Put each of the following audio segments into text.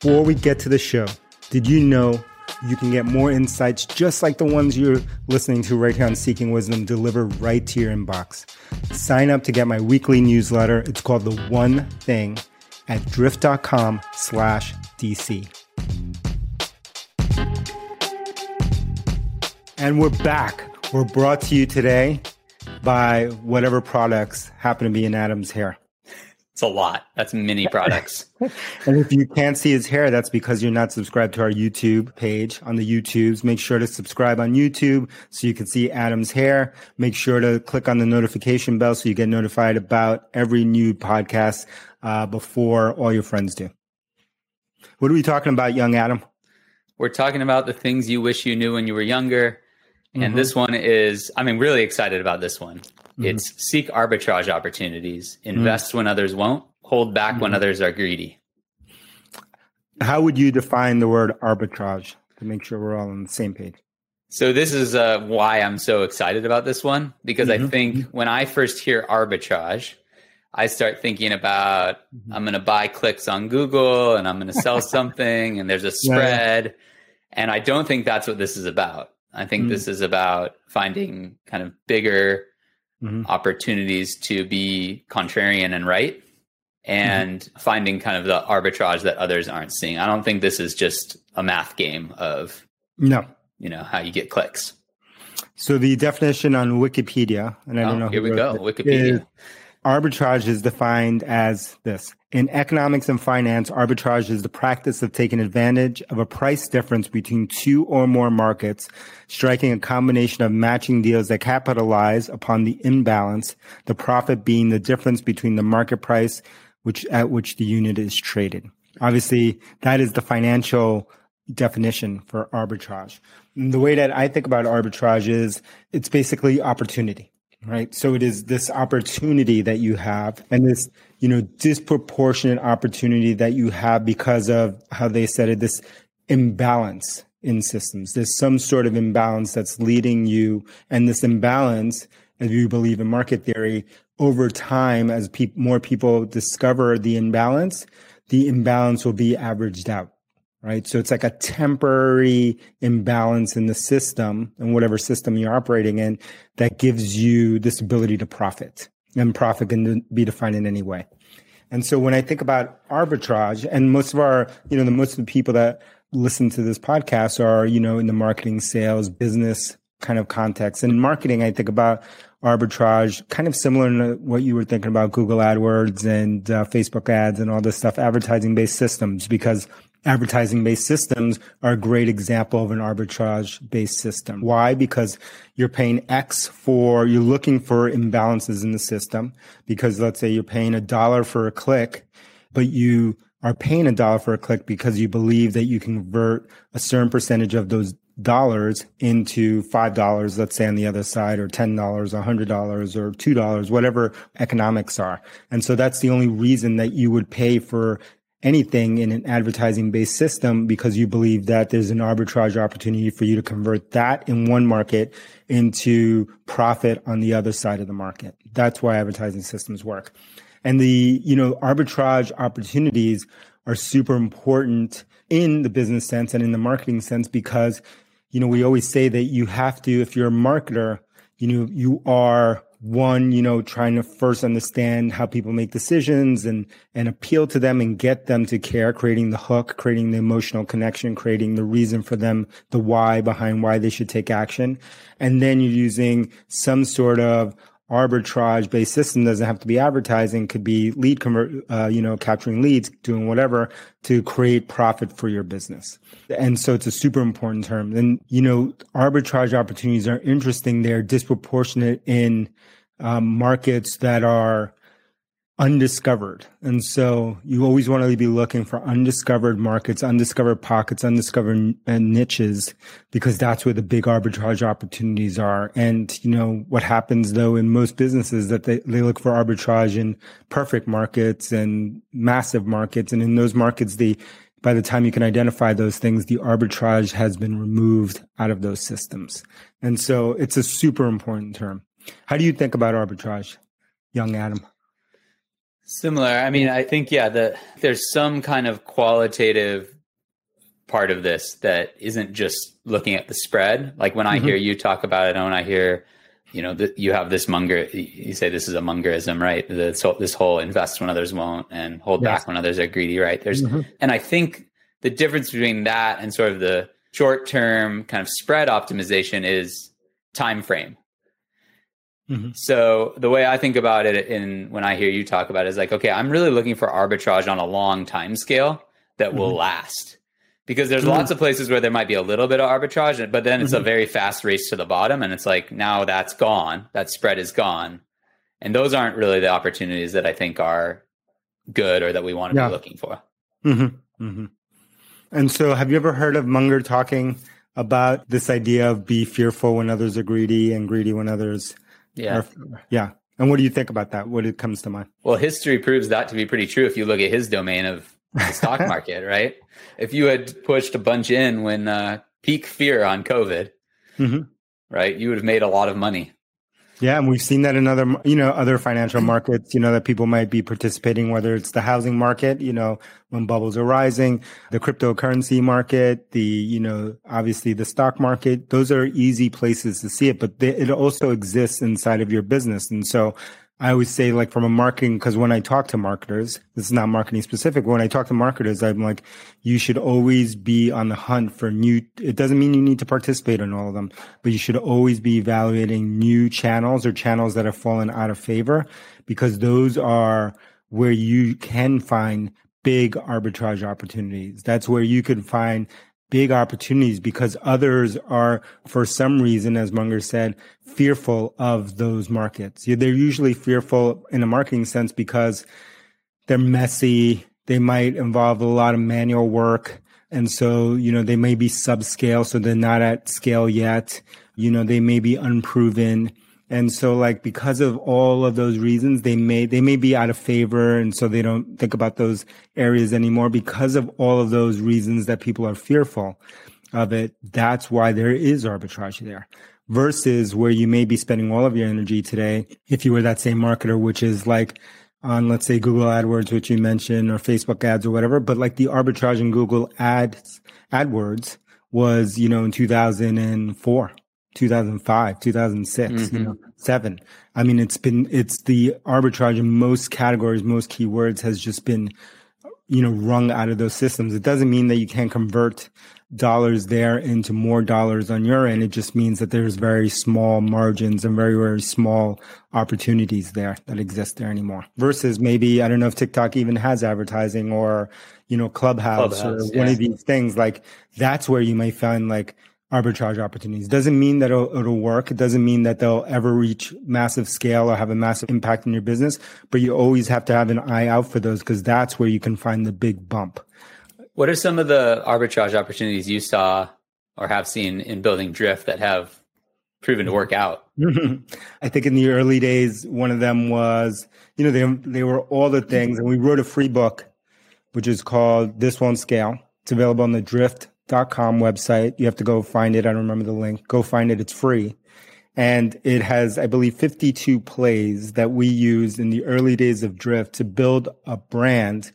Before we get to the show, did you know you can get more insights just like the ones you're listening to right here on Seeking Wisdom delivered right to your inbox? Sign up to get my weekly newsletter. It's called The One Thing at drift.com slash DC. And we're back. We're brought to you today by whatever products happen to be in Adam's hair. It's a lot. That's many products. and if you can't see his hair, that's because you're not subscribed to our YouTube page on the YouTubes. Make sure to subscribe on YouTube so you can see Adam's hair. Make sure to click on the notification bell so you get notified about every new podcast uh, before all your friends do. What are we talking about, young Adam? We're talking about the things you wish you knew when you were younger. And mm-hmm. this one is, I mean, really excited about this one. Mm-hmm. It's seek arbitrage opportunities, invest mm-hmm. when others won't, hold back when mm-hmm. others are greedy. How would you define the word arbitrage to make sure we're all on the same page? So this is uh, why I'm so excited about this one because I mm-hmm. think mm-hmm. when I first hear arbitrage, I start thinking about I'm going to buy clicks on Google and I'm going to sell something and there's a spread. Yeah. And I don't think that's what this is about. I think mm-hmm. this is about finding kind of bigger mm-hmm. opportunities to be contrarian and right and mm-hmm. finding kind of the arbitrage that others aren't seeing. I don't think this is just a math game of no, you know, how you get clicks. So the definition on Wikipedia, and I don't oh, know. Here we go. It, Wikipedia. Is, Arbitrage is defined as this. In economics and finance, arbitrage is the practice of taking advantage of a price difference between two or more markets, striking a combination of matching deals that capitalize upon the imbalance, the profit being the difference between the market price which at which the unit is traded. Obviously, that is the financial definition for arbitrage. And the way that I think about arbitrage is it's basically opportunity right? So it is this opportunity that you have and this, you know, disproportionate opportunity that you have because of how they said it, this imbalance in systems. There's some sort of imbalance that's leading you and this imbalance, as you believe in market theory, over time, as pe- more people discover the imbalance, the imbalance will be averaged out right? So it's like a temporary imbalance in the system and whatever system you're operating in that gives you this ability to profit. And profit can be defined in any way. And so when I think about arbitrage, and most of our, you know, the most of the people that listen to this podcast are, you know, in the marketing, sales, business kind of context. And in marketing, I think about arbitrage, kind of similar to what you were thinking about Google AdWords and uh, Facebook ads and all this stuff, advertising based systems, because advertising based systems are a great example of an arbitrage based system. Why? Because you're paying X for, you're looking for imbalances in the system because let's say you're paying a dollar for a click, but you are paying a dollar for a click because you believe that you can convert a certain percentage of those dollars into five dollars, let's say on the other side, or ten dollars, a hundred dollars, or two dollars, whatever economics are. And so that's the only reason that you would pay for anything in an advertising based system because you believe that there's an arbitrage opportunity for you to convert that in one market into profit on the other side of the market. That's why advertising systems work. And the, you know, arbitrage opportunities are super important in the business sense and in the marketing sense because, you know, we always say that you have to, if you're a marketer, you know, you are one, you know, trying to first understand how people make decisions and, and appeal to them and get them to care, creating the hook, creating the emotional connection, creating the reason for them, the why behind why they should take action. And then you're using some sort of arbitrage based system doesn't have to be advertising could be lead convert uh, you know capturing leads doing whatever to create profit for your business. And so it's a super important term. And you know arbitrage opportunities are interesting. They're disproportionate in um, markets that are undiscovered. And so you always want to be looking for undiscovered markets, undiscovered pockets, undiscovered uh, niches, because that's where the big arbitrage opportunities are. And, you know, what happens though in most businesses that they, they look for arbitrage in perfect markets and massive markets. And in those markets, the, by the time you can identify those things, the arbitrage has been removed out of those systems. And so it's a super important term. How do you think about arbitrage, young Adam? Similar. I mean, I think yeah, the there's some kind of qualitative part of this that isn't just looking at the spread. Like when I mm-hmm. hear you talk about it, and when I hear, you know, that you have this Munger, you say this is a Mungerism, right? This whole, this whole invest when others won't and hold yes. back when others are greedy, right? There's, mm-hmm. and I think the difference between that and sort of the short term kind of spread optimization is time frame. Mm-hmm. So the way I think about it in when I hear you talk about it is like, okay, I'm really looking for arbitrage on a long time scale that will mm-hmm. last because there's mm-hmm. lots of places where there might be a little bit of arbitrage, but then it's mm-hmm. a very fast race to the bottom. And it's like, now that's gone. That spread is gone. And those aren't really the opportunities that I think are good or that we want to yeah. be looking for. Mm-hmm. mm-hmm. And so, have you ever heard of Munger talking about this idea of be fearful when others are greedy and greedy when others yeah. Are, yeah. And what do you think about that? What it comes to mind? Well, history proves that to be pretty true if you look at his domain of the stock market, right? If you had pushed a bunch in when uh, peak fear on COVID, mm-hmm. right, you would have made a lot of money. Yeah, and we've seen that in other, you know, other financial markets, you know, that people might be participating, whether it's the housing market, you know, when bubbles are rising, the cryptocurrency market, the, you know, obviously the stock market. Those are easy places to see it, but they, it also exists inside of your business. And so I always say like from a marketing, because when I talk to marketers, this is not marketing specific. When I talk to marketers, I'm like, you should always be on the hunt for new. It doesn't mean you need to participate in all of them, but you should always be evaluating new channels or channels that have fallen out of favor because those are where you can find big arbitrage opportunities. That's where you can find big opportunities because others are, for some reason, as Munger said, fearful of those markets. They're usually fearful in a marketing sense because they're messy. They might involve a lot of manual work. And so, you know, they may be subscale. So they're not at scale yet. You know, they may be unproven. And so like because of all of those reasons, they may, they may be out of favor. And so they don't think about those areas anymore because of all of those reasons that people are fearful of it. That's why there is arbitrage there versus where you may be spending all of your energy today. If you were that same marketer, which is like on, let's say Google AdWords, which you mentioned or Facebook ads or whatever, but like the arbitrage in Google ads, AdWords was, you know, in 2004 2005, 2006, mm-hmm. you know, seven. I mean, it's been, it's the arbitrage in most categories, most keywords has just been, you know, wrung out of those systems. It doesn't mean that you can't convert dollars there into more dollars on your end. It just means that there's very small margins and very, very small opportunities there that exist there anymore versus maybe, I don't know if TikTok even has advertising or, you know, Clubhouse, Clubhouse or yeah. one of these things. Like that's where you may find like, arbitrage opportunities. Doesn't mean that it'll, it'll, work. It doesn't mean that they'll ever reach massive scale or have a massive impact in your business, but you always have to have an eye out for those because that's where you can find the big bump. What are some of the arbitrage opportunities you saw or have seen in building Drift that have proven to work out? I think in the early days, one of them was, you know, they, they were all the things and we wrote a free book, which is called This Won't Scale. It's available on the Drift com website. You have to go find it. I don't remember the link. Go find it. It's free. And it has, I believe, 52 plays that we used in the early days of Drift to build a brand,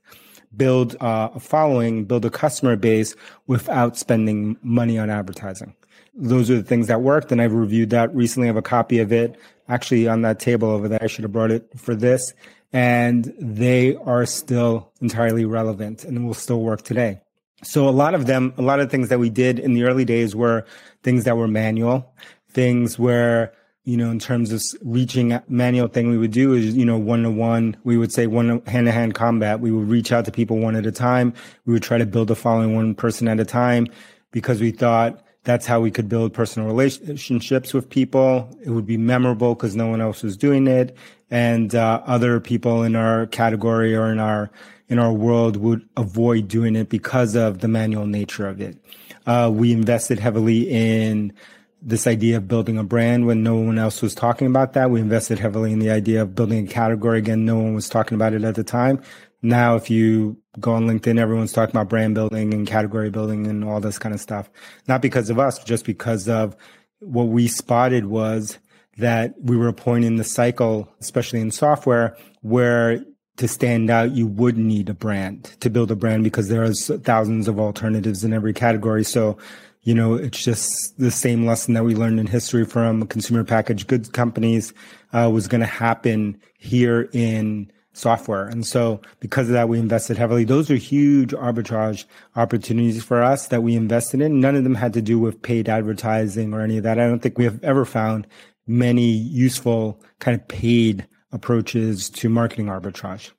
build uh, a following, build a customer base without spending money on advertising. Those are the things that worked. And I've reviewed that recently. I have a copy of it actually on that table over there. I should have brought it for this. And they are still entirely relevant and will still work today. So a lot of them, a lot of things that we did in the early days were things that were manual, things where, you know, in terms of reaching manual thing we would do is, you know, one to one, we would say one hand to hand combat. We would reach out to people one at a time. We would try to build a following one person at a time because we thought that's how we could build personal relationships with people. It would be memorable because no one else was doing it. And uh, other people in our category or in our in our world would avoid doing it because of the manual nature of it. Uh, we invested heavily in this idea of building a brand when no one else was talking about that. We invested heavily in the idea of building a category. Again, no one was talking about it at the time. Now, if you go on LinkedIn, everyone's talking about brand building and category building and all this kind of stuff. Not because of us, just because of what we spotted was that we were a point in the cycle, especially in software, where to stand out, you would need a brand to build a brand because there are thousands of alternatives in every category. So, you know, it's just the same lesson that we learned in history from consumer packaged goods companies uh, was going to happen here in software. And so because of that, we invested heavily. Those are huge arbitrage opportunities for us that we invested in. None of them had to do with paid advertising or any of that. I don't think we have ever found many useful kind of paid approaches to marketing arbitrage.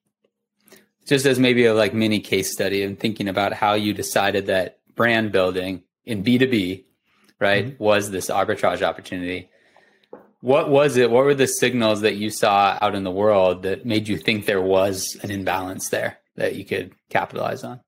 Just as maybe a like mini case study and thinking about how you decided that brand building in B2B, right, mm-hmm. was this arbitrage opportunity. What was it? What were the signals that you saw out in the world that made you think there was an imbalance there that you could capitalize on?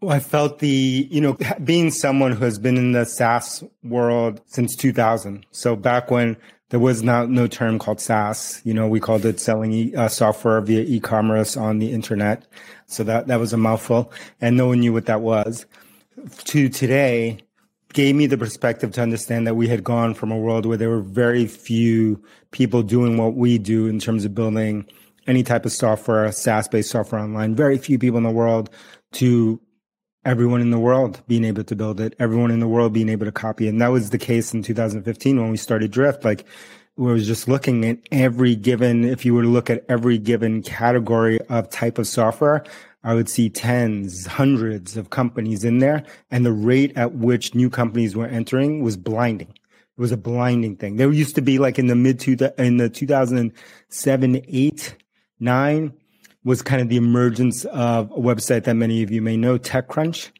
Well, I felt the, you know, being someone who has been in the SaaS world since 2000. So back when there was not no term called SaaS. You know, we called it selling e- uh, software via e-commerce on the internet. So that that was a mouthful, and no one knew what that was. To today, gave me the perspective to understand that we had gone from a world where there were very few people doing what we do in terms of building any type of software, SaaS-based software online. Very few people in the world to everyone in the world being able to build it, everyone in the world being able to copy. And that was the case in 2015 when we started Drift. Like, we was just looking at every given, if you were to look at every given category of type of software, I would see tens, hundreds of companies in there. And the rate at which new companies were entering was blinding. It was a blinding thing. There used to be like in the mid two, in the 2007, eight, nine, was kind of the emergence of a website that many of you may know, TechCrunch.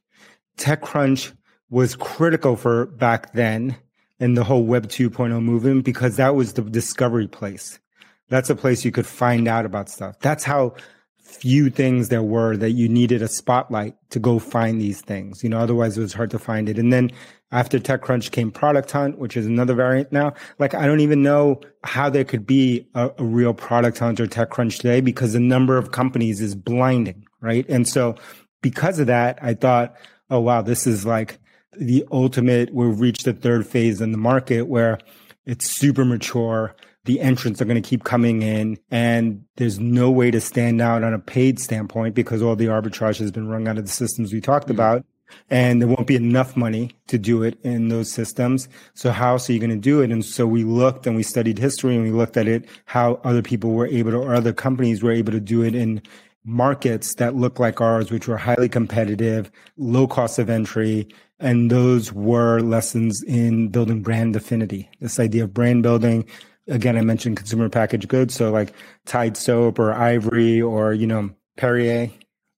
TechCrunch was critical for back then in the whole Web 2.0 movement because that was the discovery place. That's a place you could find out about stuff. That's how few things there were that you needed a spotlight to go find these things. You know, otherwise it was hard to find it. And then after TechCrunch came Product Hunt, which is another variant now. Like, I don't even know how there could be a, a real Product Hunt or TechCrunch today because the number of companies is blinding, right? And so because of that, I thought, oh, wow, this is like the ultimate, we've reached the third phase in the market where it's super mature. The entrants are going to keep coming in and there's no way to stand out on a paid standpoint because all the arbitrage has been wrung out of the systems we talked mm-hmm. about and there won't be enough money to do it in those systems. So how else are you going to do it? And so we looked and we studied history and we looked at it, how other people were able to, or other companies were able to do it in markets that look like ours, which were highly competitive, low cost of entry. And those were lessons in building brand affinity. This idea of brand building. Again, I mentioned consumer packaged goods. So like Tide soap or Ivory or, you know, Perrier.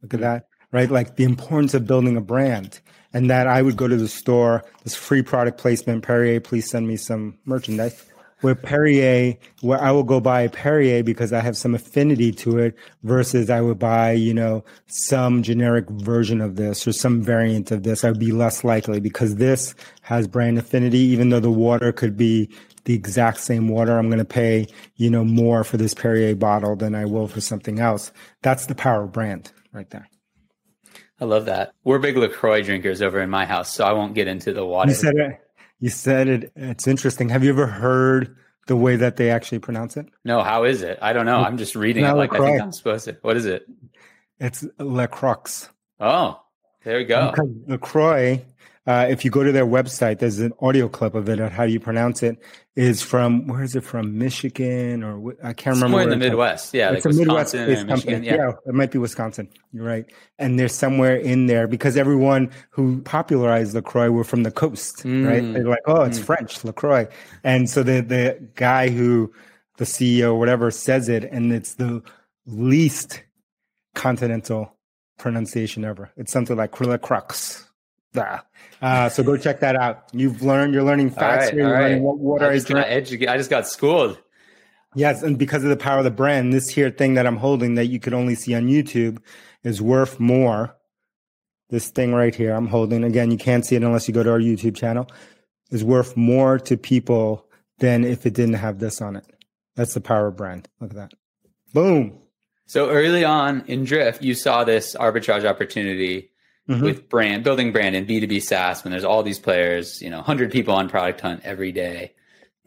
Look at that right? Like the importance of building a brand and that I would go to the store, this free product placement, Perrier, please send me some merchandise. Where Perrier, where I will go buy Perrier because I have some affinity to it versus I would buy, you know, some generic version of this or some variant of this. I would be less likely because this has brand affinity, even though the water could be the exact same water. I'm going to pay, you know, more for this Perrier bottle than I will for something else. That's the power of brand right there. I love that. We're big LaCroix drinkers over in my house, so I won't get into the water. You said it. You said it. It's interesting. Have you ever heard the way that they actually pronounce it? No. How is it? I don't know. I'm just reading it like LaCroix. I think I'm supposed to. What is it? It's LaCroix. Oh, there we go. LaCroix uh, if you go to their website, there's an audio clip of it. Or how do you pronounce it? Is from where is it from? Michigan or I can't remember. Somewhere in the Midwest, yeah, it's like a Midwest company. Yeah. yeah, it might be Wisconsin. You're right. And there's somewhere in there because everyone who popularized Lacroix were from the coast, mm. right? They're like, oh, it's mm. French Lacroix, and so the the guy who the CEO or whatever says it, and it's the least continental pronunciation ever. It's something like Crux uh, so go check that out. You've learned, you're learning facts right. You're right. what water I just, I just got schooled. Yes, and because of the power of the brand, this here thing that I'm holding that you could only see on YouTube is worth more. This thing right here I'm holding, again, you can't see it unless you go to our YouTube channel, is worth more to people than if it didn't have this on it. That's the power of brand. Look at that. Boom. So early on in Drift, you saw this arbitrage opportunity mm-hmm. with brand building brand in B2B SaaS when there's all these players, you know, 100 people on Product Hunt every day.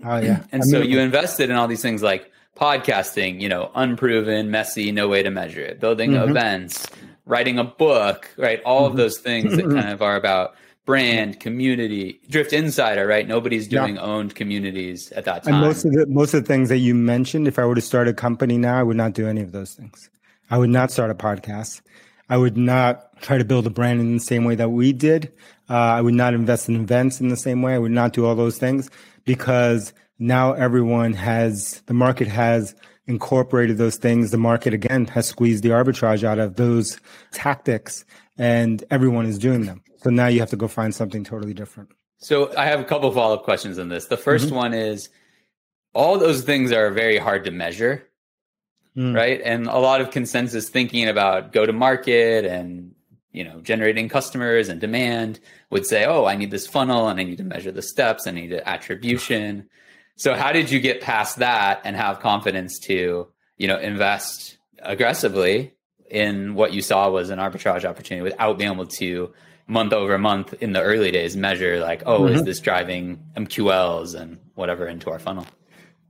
Oh yeah. And I so you invested in all these things like podcasting, you know, unproven, messy, no way to measure it. Building mm-hmm. events, writing a book, right? All mm-hmm. of those things that kind of are about brand, community, Drift Insider, right? Nobody's doing yeah. owned communities at that time. And most of the most of the things that you mentioned, if I were to start a company now, I would not do any of those things. I would not start a podcast. I would not try to build a brand in the same way that we did. Uh, I would not invest in events in the same way. I would not do all those things because now everyone has the market has incorporated those things. The market again has squeezed the arbitrage out of those tactics, and everyone is doing them. So now you have to go find something totally different. So I have a couple follow up questions on this. The 1st mm-hmm. one is all those things are very hard to measure, mm. right? And a lot of consensus thinking about go to market and you know generating customers and demand would say, oh, I need this funnel and I need to measure the steps. I need attribution. So how did you get past that and have confidence to you know invest aggressively in what you saw was an arbitrage opportunity without being able to month over month in the early days measure like, oh, mm-hmm. is this driving MQLs and whatever into our funnel?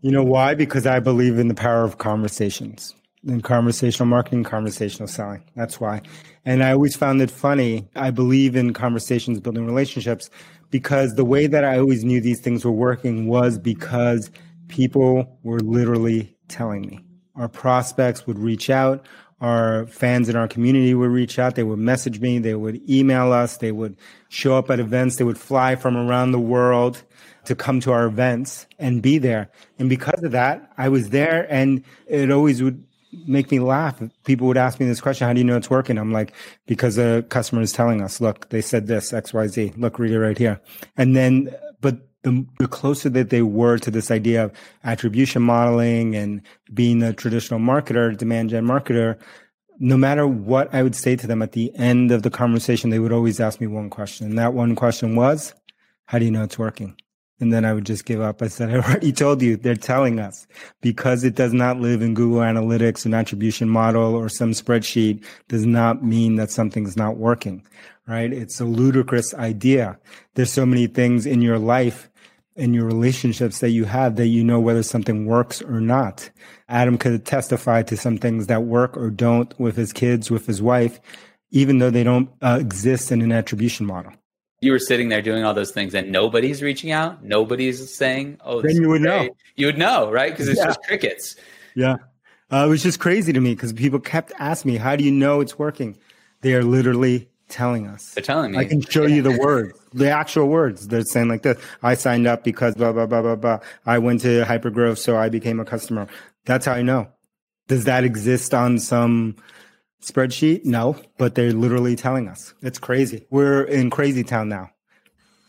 You know why? Because I believe in the power of conversations in conversational marketing, conversational selling. That's why. And I always found it funny. I believe in conversations, building relationships, because the way that I always knew these things were working was because people were literally telling me. Our prospects would reach out our fans in our community would reach out. They would message me. They would email us. They would show up at events. They would fly from around the world to come to our events and be there. And because of that, I was there and it always would make me laugh. People would ask me this question, how do you know it's working? I'm like, because a customer is telling us, look, they said this, X, Y, Z. Look, read it right here. And then, but the, the closer that they were to this idea of attribution modeling and being a traditional marketer, demand gen marketer, no matter what I would say to them at the end of the conversation, they would always ask me one question. And that one question was, how do you know it's working? And then I would just give up. I said, I already told you, they're telling us because it does not live in Google Analytics, an attribution model or some spreadsheet does not mean that something's not working, right? It's a ludicrous idea. There's so many things in your life in your relationships that you have that you know whether something works or not. Adam could testify to some things that work or don't with his kids, with his wife, even though they don't uh, exist in an attribution model. You were sitting there doing all those things and nobody's reaching out. Nobody's saying, "Oh, then you would know." You would know, right? Because it's yeah. just crickets. Yeah, uh, it was just crazy to me because people kept asking me, "How do you know it's working?" They are literally telling us. They're telling me. I can show you the words, the actual words. They're saying like this. I signed up because blah, blah, blah, blah, blah. I went to Hypergrowth, so I became a customer. That's how I know. Does that exist on some spreadsheet? No, but they're literally telling us. It's crazy. We're in crazy town now.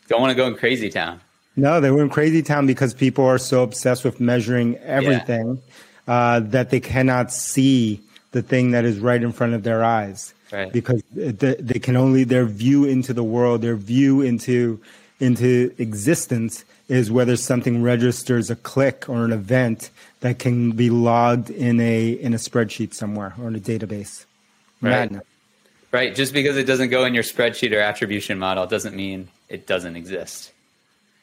Don't want to go in crazy town. No, they were in crazy town because people are so obsessed with measuring everything yeah. uh, that they cannot see the thing that is right in front of their eyes right. because they, they can only their view into the world, their view into into existence is whether something registers a click or an event that can be logged in a in a spreadsheet somewhere or in a database. Right. Madness. Right. Just because it doesn't go in your spreadsheet or attribution model doesn't mean it doesn't exist.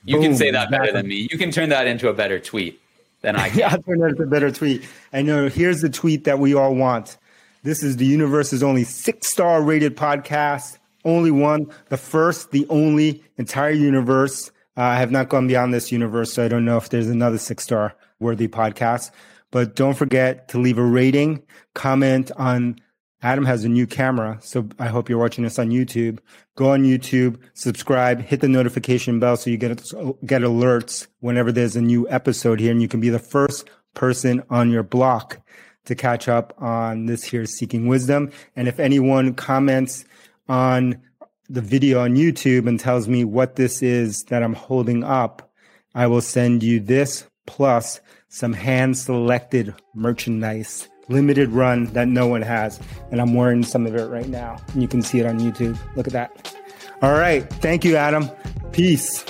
You Boom, can say that better than me. You can turn that into a better tweet than I can. yeah, turn that into a better tweet. I know. Here's the tweet that we all want. This is the universe's only six star rated podcast. Only one, the first, the only entire universe. Uh, I have not gone beyond this universe, so I don't know if there's another six star worthy podcast. But don't forget to leave a rating, comment on. Adam has a new camera, so I hope you're watching this on YouTube. Go on YouTube, subscribe, hit the notification bell so you get get alerts whenever there's a new episode here, and you can be the first person on your block to catch up on this here Seeking Wisdom. And if anyone comments on the video on YouTube and tells me what this is that I'm holding up, I will send you this plus some hand selected merchandise, limited run that no one has. And I'm wearing some of it right now. And you can see it on YouTube. Look at that. All right. Thank you, Adam. Peace.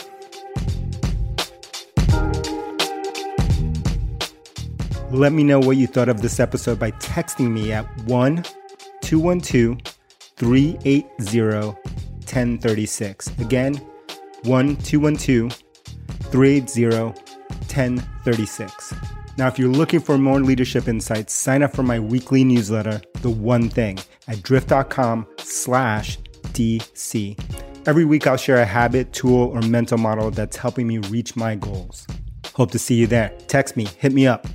Let me know what you thought of this episode by texting me at 1 212 380 1036. Again, 1 212 380 1036. Now, if you're looking for more leadership insights, sign up for my weekly newsletter, The One Thing, at drift.com slash DC. Every week I'll share a habit, tool, or mental model that's helping me reach my goals. Hope to see you there. Text me, hit me up.